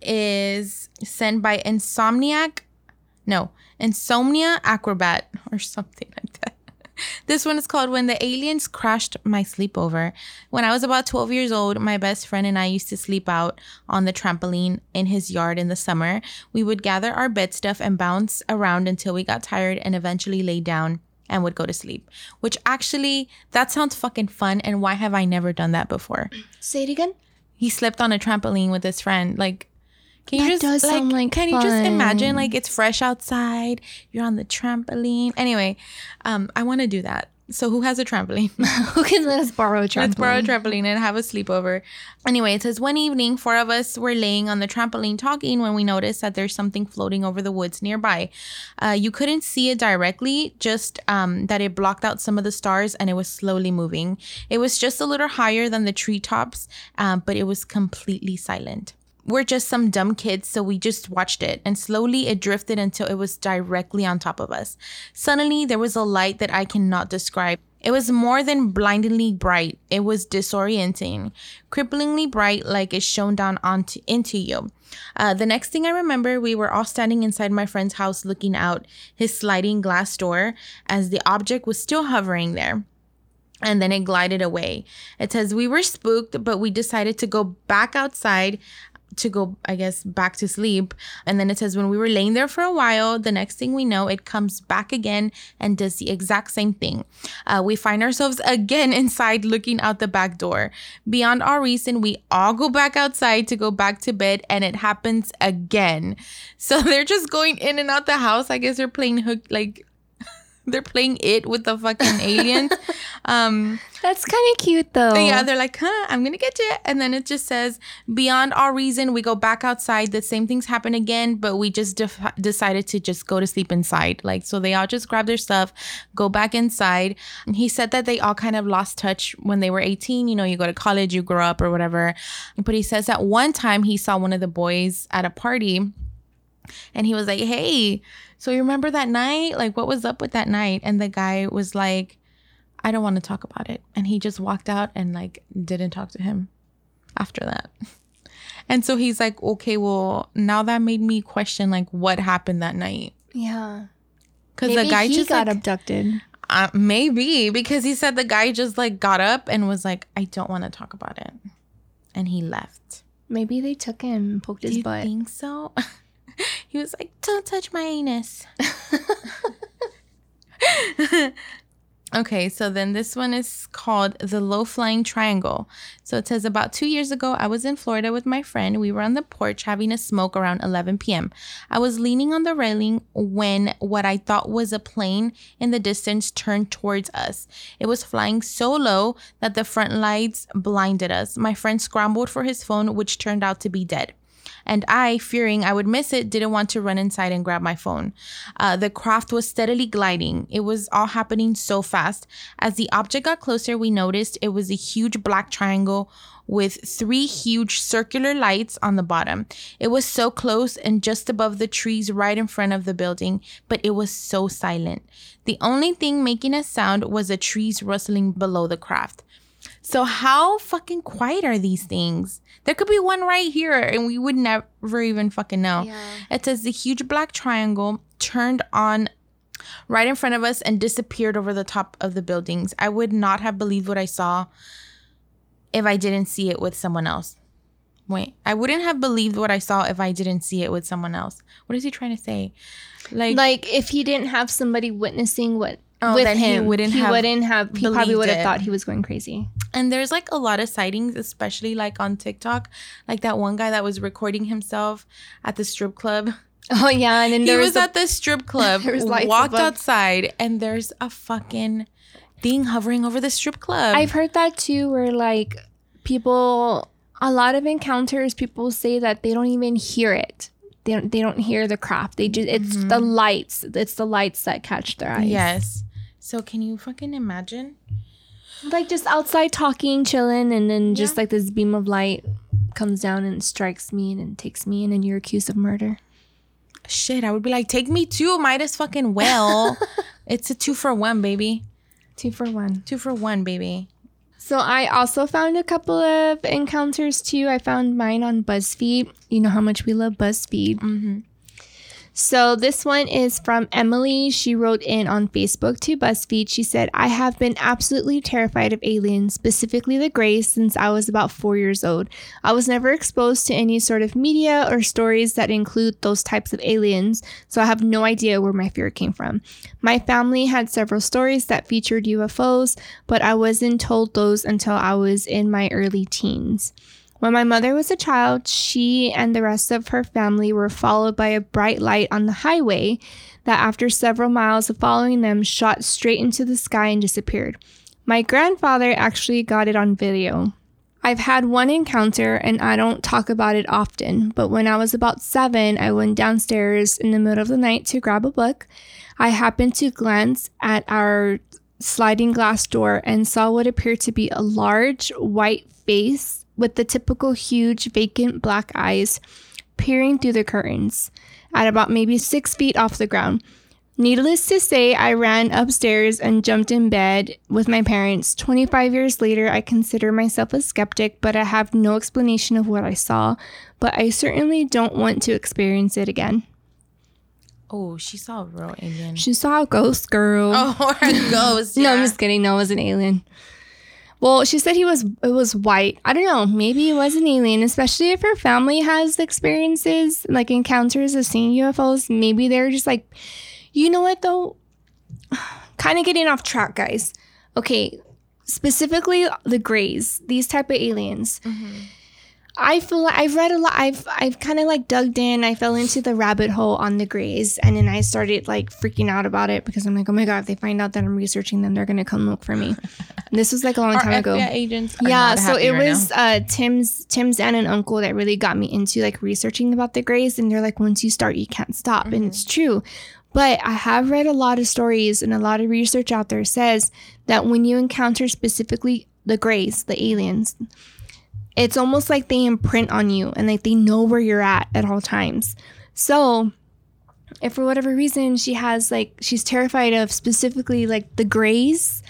is sent by Insomniac. No, Insomnia Acrobat or something. This one is called When the Aliens Crashed My Sleepover. When I was about 12 years old, my best friend and I used to sleep out on the trampoline in his yard in the summer. We would gather our bed stuff and bounce around until we got tired and eventually lay down and would go to sleep. Which actually, that sounds fucking fun. And why have I never done that before? say it again He slept on a trampoline with his friend. Like, can you That just does sound like can you just imagine like it's fresh outside, you're on the trampoline. Anyway, um, I want to do that. So who has a trampoline? who can let us borrow a trampoline Let's borrow a trampoline and have a sleepover. Anyway, it says one evening, four of us were laying on the trampoline talking when we noticed that there's something floating over the woods nearby. Uh, you couldn't see it directly, just um, that it blocked out some of the stars and it was slowly moving. It was just a little higher than the treetops, um, but it was completely silent. We're just some dumb kids, so we just watched it, and slowly it drifted until it was directly on top of us. Suddenly, there was a light that I cannot describe. It was more than blindingly bright. It was disorienting, cripplingly bright, like it shone down onto into you. Uh, the next thing I remember, we were all standing inside my friend's house, looking out his sliding glass door, as the object was still hovering there and then it glided away. It says we were spooked, but we decided to go back outside to go, I guess, back to sleep. And then it says when we were laying there for a while, the next thing we know, it comes back again and does the exact same thing. Uh, we find ourselves again inside looking out the back door. Beyond our reason, we all go back outside to go back to bed, and it happens again. So they're just going in and out the house. I guess they're playing hook, like, they're playing it with the fucking aliens. Um, That's kind of cute though. yeah, they're like, huh, I'm gonna get you. And then it just says, beyond all reason, we go back outside. The same things happen again, but we just def- decided to just go to sleep inside. Like, so they all just grab their stuff, go back inside. And he said that they all kind of lost touch when they were 18. You know, you go to college, you grow up or whatever. But he says that one time he saw one of the boys at a party and he was like, Hey, so you remember that night? Like, what was up with that night? And the guy was like, I don't want to talk about it. And he just walked out and like didn't talk to him after that. And so he's like, Okay, well, now that made me question like what happened that night. yeah. Because Maybe the guy he just got like, abducted. uh, maybe because he said the guy just like got up and was like, I don't want to talk about it. And he left. Maybe they took him, poked Do his you butt. think so? he was like, "Don't touch my anus." okay, so then this one is called the low flying triangle. So it says about two years ago, I was in Florida with my friend. We were on the porch having a smoke around 11 p.m. I was leaning on the railing when what I thought was a plane in the distance turned towards us. It was flying so low that the front lights blinded us. My friend scrambled for his phone, which turned out to be dead. And I, fearing I would miss it, didn't want to run inside and grab my phone. Uh, the craft was steadily gliding. It was all happening so fast. As the object got closer, we noticed it was a huge black triangle with three huge circular lights on the bottom. It was so close and just above the trees right in front of the building, but it was so silent. The only thing making a sound was the trees rustling below the craft. So how fucking quiet are these things? There could be one right here and we would never even fucking know. Yeah. It says the huge black triangle turned on right in front of us and disappeared over the top of the buildings. I would not have believed what I saw if I didn't see it with someone else. Wait, I wouldn't have believed what I saw if I didn't see it with someone else. What is he trying to say? Like, Like if he didn't have somebody witnessing what Oh, with then he him, wouldn't he have wouldn't have. He probably would have it. thought he was going crazy. and there's like a lot of sightings, especially like on TikTok. Like that one guy that was recording himself at the strip club. Oh yeah, and then He there was, was, a- at the strip club, There was lights walked above. outside, and there's a fucking thing hovering over the strip club. I've heard that too, where like people, a lot of encounters, people say that they don't even hear it. They don't. They don't hear the craft. They just. It's Mm-hmm. the lights. It's the lights that catch their eyes. yes. So can you fucking imagine? Like just outside talking, chilling, and then just like this beam of light comes down and strikes me and then takes me, and then you're accused of murder. Shit, I would be like, take me too. Might as fucking well. it's a two for one, baby. Two for one. Two for one, baby. So I also found a couple of encounters too. I found mine on BuzzFeed. You know how much we love BuzzFeed. Mm-hmm. So this one is from Emily. She wrote in on Facebook to BuzzFeed. She said, I have been absolutely terrified of aliens, specifically the Greys, since I was about four years old. I was never exposed to any sort of media or stories that include those types of aliens, so I have no idea where my fear came from. My family had several stories that featured UFOs, but I wasn't told those until I was in my early teens. When my mother was a child, she and the rest of her family were followed by a bright light on the highway that, after several miles of following them, shot straight into the sky and disappeared. My grandfather actually got it on video. I've had one encounter and I don't talk about it often, but when I was about seven, I went downstairs in the middle of the night to grab a book. I happened to glance at our sliding glass door and saw what appeared to be a large white face with the typical huge vacant black eyes peering through the curtains at about maybe six feet off the ground. Needless to say, I ran upstairs and jumped in bed with my parents. 25 years later, I consider myself a skeptic, but I have no explanation of what I saw. But I certainly don't want to experience it again. Oh, she saw a real alien. She saw a ghost girl. oh, or a ghost. No, I'm just kidding. No, it was an alien. Well, she said he was it was white. I don't know. Maybe it was an alien, especially if her family has experiences like encounters of seeing UFOs. Maybe they're just like, you know what though? Kind of getting off track, guys. Okay, specifically the Greys, these type of aliens. Mm-hmm. I feel like I've read a lot. I've I've kind of like dug in. I fell into the rabbit hole on the Greys, and then I started like freaking out about it because I'm like, oh my god, if they find out that I'm researching them, they're gonna come look for me. And this was like a long time ago. Agents. Yeah, so it right was uh, Tim's Tim's aunt and uncle that really got me into like researching about the Greys, and they're like, once you start, you can't stop, and it's true. But I have read a lot of stories and a lot of research out there says that when you encounter specifically the Greys, the aliens, it's almost like they imprint on you and like they know where you're at at all times. So, if for whatever reason she has like she's terrified of specifically like the Greys,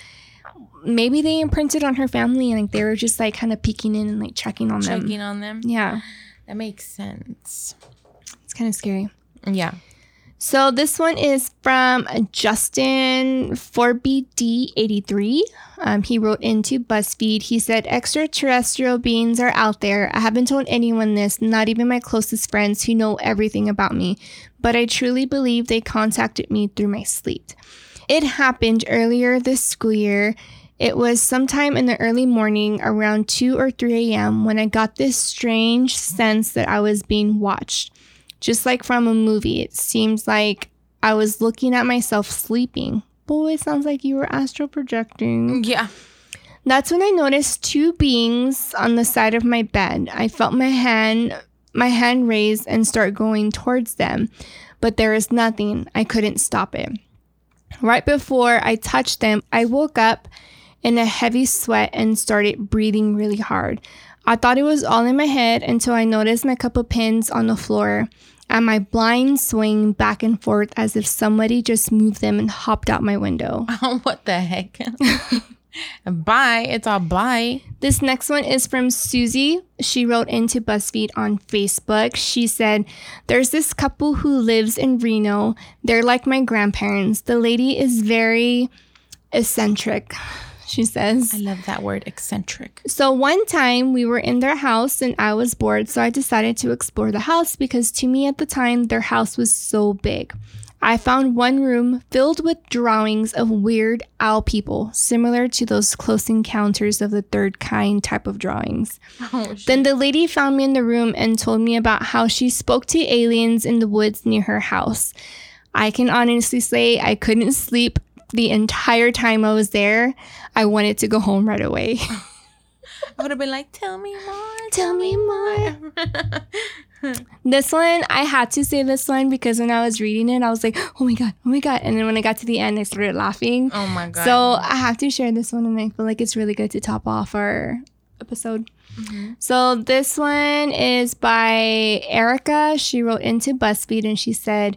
maybe they imprinted on her family and like they were just like kind of peeking in and like checking on them. Checking on them. Yeah, That makes sense. it's kind of scary. Yeah. So this one is from Justin 4BD83. Um, he wrote into BuzzFeed. He said, Extraterrestrial beings are out there. I haven't told anyone this, not even my closest friends who know everything about me, but I truly believe they contacted me through my sleep. It happened earlier this school year. It was sometime in the early morning, around 2 or 3 a.m., when I got this strange sense that I was being watched just like from a movie. It seems like I was looking at myself sleeping. Boy, it sounds like you were astral projecting. Yeah. That's when I noticed two beings on the side of my bed. I felt my hand my hand raised and start going towards them, but there is nothing. I couldn't stop it. Right before I touched them, I woke up in a heavy sweat and started breathing really hard. I thought it was all in my head until I noticed my couple pins on the floor and my blinds swing back and forth as if somebody just moved them and hopped out my window. Oh, what the heck? bye. It's all bye. This next one is from Susie. She wrote into BuzzFeed on Facebook. She said, There's this couple who lives in Reno. They're like my grandparents. The lady is very eccentric she says. I love that word, eccentric. So one time we were in their house and I was bored, so I decided to explore the house because to me at the time their house was so big. I found one room filled with drawings of weird owl people, similar to those close encounters of the third kind type of drawings. Oh, then the lady found me in the room and told me about how she spoke to aliens in the woods near her house. I can honestly say I couldn't sleep the entire time I was there, I wanted to go home right away. I would have been like, tell me more, tell me more. this one, I had to say this one because when I was reading it, I was like, oh my God, oh my God. And then when I got to the end, I started laughing. Oh my God. So I have to share this one, and I feel like it's really good to top off our episode. Mm-hmm. So this one is by Erica. She wrote into BuzzFeed and she said,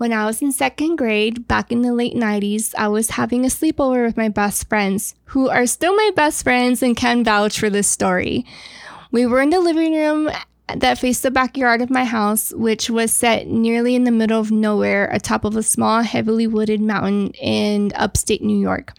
when I was in second grade, back in the late 90s, I was having a sleepover with my best friends, who are still my best friends and can vouch for this story. We were in the living room that faced the backyard of my house, which was set nearly in the middle of nowhere, atop of a small, heavily wooded mountain in upstate New York.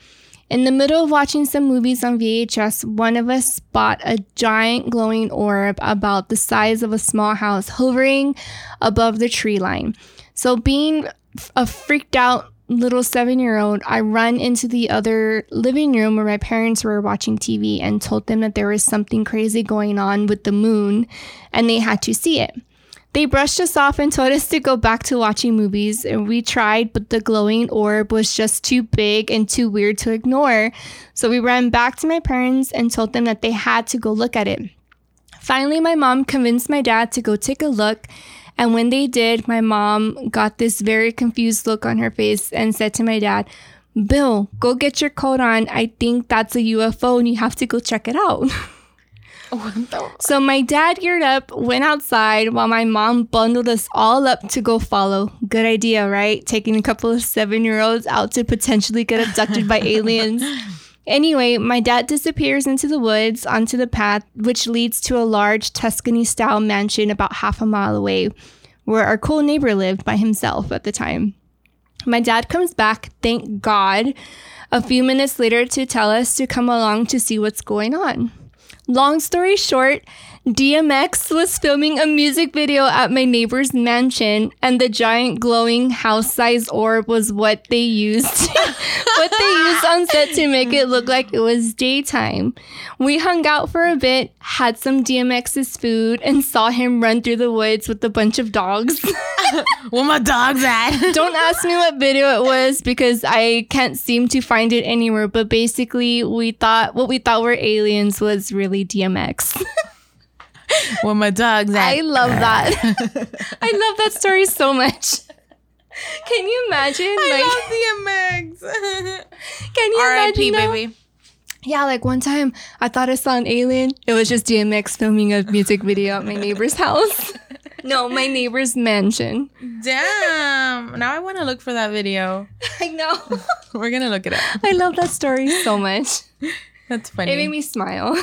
In the middle of watching some movies on VHS, one of us spot a giant glowing orb about the size of a small house hovering above the tree line. So, being a freaked out little seven year old, I run into the other living room where my parents were watching TV and told them that there was something crazy going on with the moon and they had to see it. They brushed us off and told us to go back to watching movies, and we tried, but the glowing orb was just too big and too weird to ignore. So we ran back to my parents and told them that they had to go look at it. Finally, my mom convinced my dad to go take a look, and when they did, my mom got this very confused look on her face and said to my dad, Bill, go get your coat on. I think that's a UFO and you have to go check it out. so my dad geared up, went outside while my mom bundled us all up to go follow. Good idea, right? Taking a couple of seven year olds out to potentially get abducted by aliens. Anyway, my dad disappears into the woods onto the path, which leads to a large Tuscany style mansion about half a mile away, where our cool neighbor lived by himself at the time. My dad comes back, thank God, a few minutes later to tell us to come along to see what's going on. Long story short, DMX was filming a music video at my neighbor's mansion, and the giant glowing house-sized orb was what they used. what they used on set to make it look like it was daytime. We hung out for a bit, had some DMX's food, and saw him run through the woods with a bunch of dogs. Where my dogs at? Don't ask me what video it was because I can't seem to find it anywhere. But basically, we thought what we thought were aliens was really DMX. when my dog's at. I love that. I love that story so much. Can you imagine? I like, love DMX. Can you R.I.P. imagine? baby. Yeah, like one time I thought I saw an alien. It was just DMX filming a music video at my neighbor's house. no, my neighbor's mansion. Damn. Now I want to look for that video. I know. We're going to look it up. I love that story so much. That's funny. It made me smile.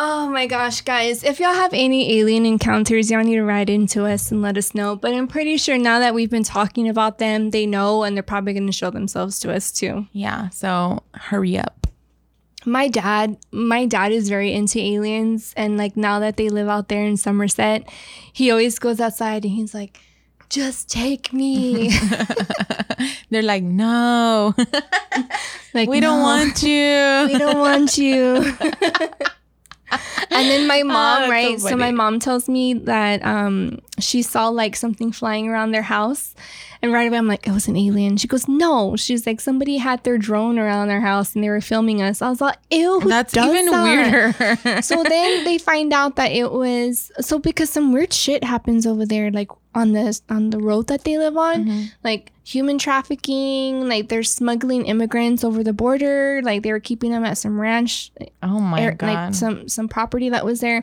Oh my gosh, guys. If y'all have any alien encounters, y'all need to write into us and let us know. But I'm pretty sure now that we've been talking about them, they know and they're probably going to show themselves to us too. Yeah. So hurry up. My dad, my dad is very into aliens. And like now that they live out there in Somerset, he always goes outside and he's like, just take me. They're like, no. like, we no, don't want you. we don't want you. and then my mom, that's right? So, my mom tells me that um she saw like something flying around their house. And right away, I'm like, it was an alien. She goes, no. She's like, somebody had their drone around their house and they were filming us. I was like, ew, That's even that? weirder. so then they find out that it was so because some weird shit happens over there, like on the on the road that they live on, Mhm. like human trafficking, like they're smuggling immigrants over the border, like they were keeping them at some ranch, oh my air- god. like some some property that was there.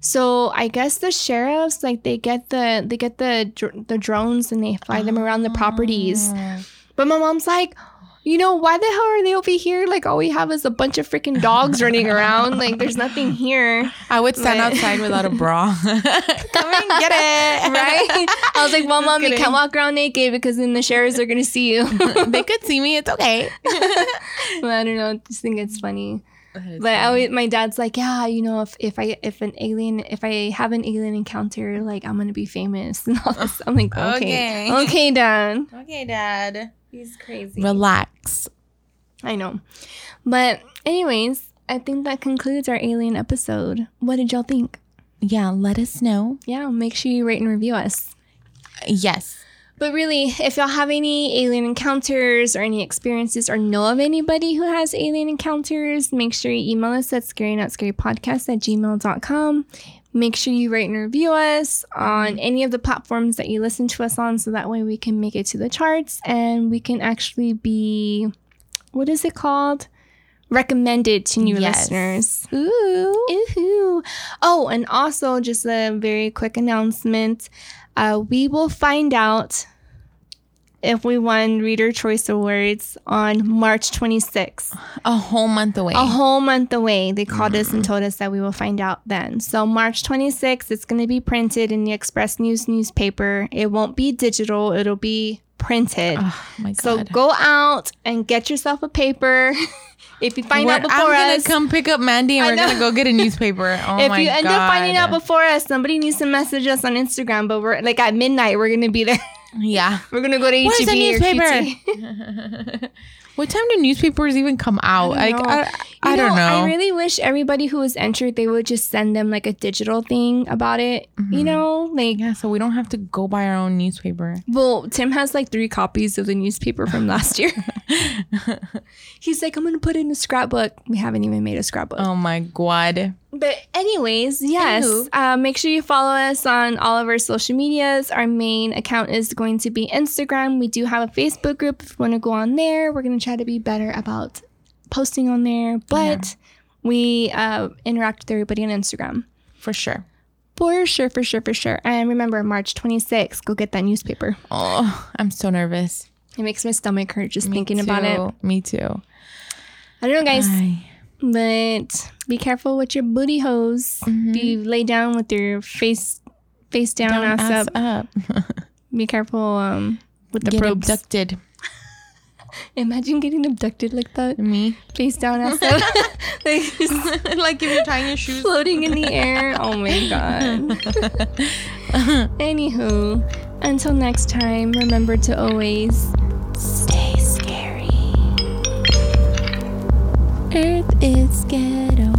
So I guess the sheriffs like they get the they get the dr- the drones and they fly them around the properties. Oh. But my mom's like, you know, why the hell are they over here? Like all we have is a bunch of freaking dogs running around. Like there's nothing here. I would stand outside without a bra. Come and get it. right? I was like, well, mom, you can't walk around naked because then the sheriffs are gonna see you. they could see me. It's okay. But I don't know. I just think it's funny. But I always, my dad's like, yeah, you know, if, if I if an alien if I have an alien encounter, like I'm gonna be famous and all this. I'm like, okay, Okay. okay, dad. okay, Dad. He's crazy. Relax. I know. But anyways, I think that concludes our alien episode. What did y'all think? Yeah, let us know. Yeah, make sure you rate and review us. Yes. But really, if y'all have any alien encounters or any experiences or know of anybody who has alien encounters, make sure you email us at scarynotScaryPodcast at gmail.com. Make sure you rate and review us on any of the platforms that you listen to us on so that way we can make it to the charts and we can actually be, what is it called? Recommended to new Yes. listeners. Ooh. Ooh. Oh, and also just a very quick announcement. Uh, we will find out if we won Reader Choice Awards on March 26th. A whole month away. A whole month away. They called us and mm-hmm. told us that we will find out then. So, March 26th, it's going to be printed in the Express News newspaper. It won't be digital, it'll be printed. oh my god. so, go out and get yourself a paper. if you find out We're- before I'm us, gonna come pick up Mandy and we're gonna go get a newspaper. Oh if my you end god. up finding out before us, somebody needs to message us on Instagram. But we're like at midnight, we're gonna be there. Yeah. We're gonna go to Where's HEB the or newspaper? QT. what time do newspapers even come out? I like don't know. I, I You don't know. I really wish everybody who was entered, they would just send them like a digital thing about it. You mm-hmm. know, like yeah, so we don't have to go buy our own newspaper. well, Tim has like three copies of the newspaper from last year. He's like, I'm gonna put it in a scrapbook. We haven't even made a scrapbook. Oh my god. But anyways, yes. Uh, make sure you follow us on all of our social medias. Our main account is going to be Instagram. We do have a Facebook group if you want to go on there. We're going to try to be better about posting on there, but we uh, interact with everybody on Instagram. For sure. For sure, for sure, for sure. And remember, March 26th, go get that newspaper. Oh, I'm so nervous. It makes my stomach hurt just thinking about it. too. Me too. I don't know, guys, Ay. But be careful with your booty hose. Mhm. Be lay down with your face face down, Down, ass, up. up. Be careful um, with the Get probes. abducted. Imagine getting abducted like that, Me. face down, ass up, like just like if you're tying your shoes. floating in the air. Oh my god. Anywho, until next time, remember to always stay Earth is ghetto.